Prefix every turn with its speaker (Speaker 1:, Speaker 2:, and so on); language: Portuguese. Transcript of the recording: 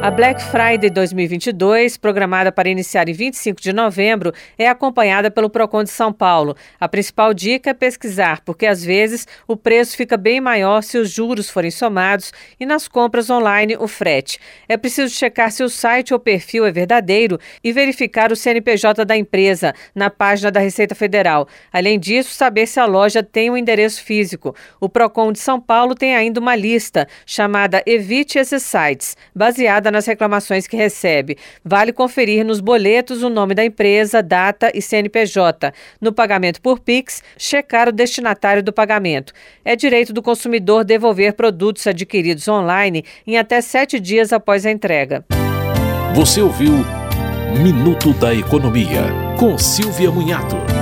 Speaker 1: A Black Friday 2022, programada para iniciar em 25 de novembro, é acompanhada pelo Procon de São Paulo. A principal dica é pesquisar, porque às vezes o preço fica bem maior se os juros forem somados e nas compras online o frete. É preciso checar se o site ou perfil é verdadeiro e verificar o CNPJ da empresa na página da Receita Federal. Além disso, saber se a loja tem um endereço físico. O Procon de São Paulo tem ainda uma lista chamada Evite esses sites, baseada nas reclamações que recebe. Vale conferir nos boletos o nome da empresa, data e CNPJ. No pagamento por Pix, checar o destinatário do pagamento. É direito do consumidor devolver produtos adquiridos online em até sete dias após a entrega.
Speaker 2: Você ouviu Minuto da Economia, com Silvia Munhato.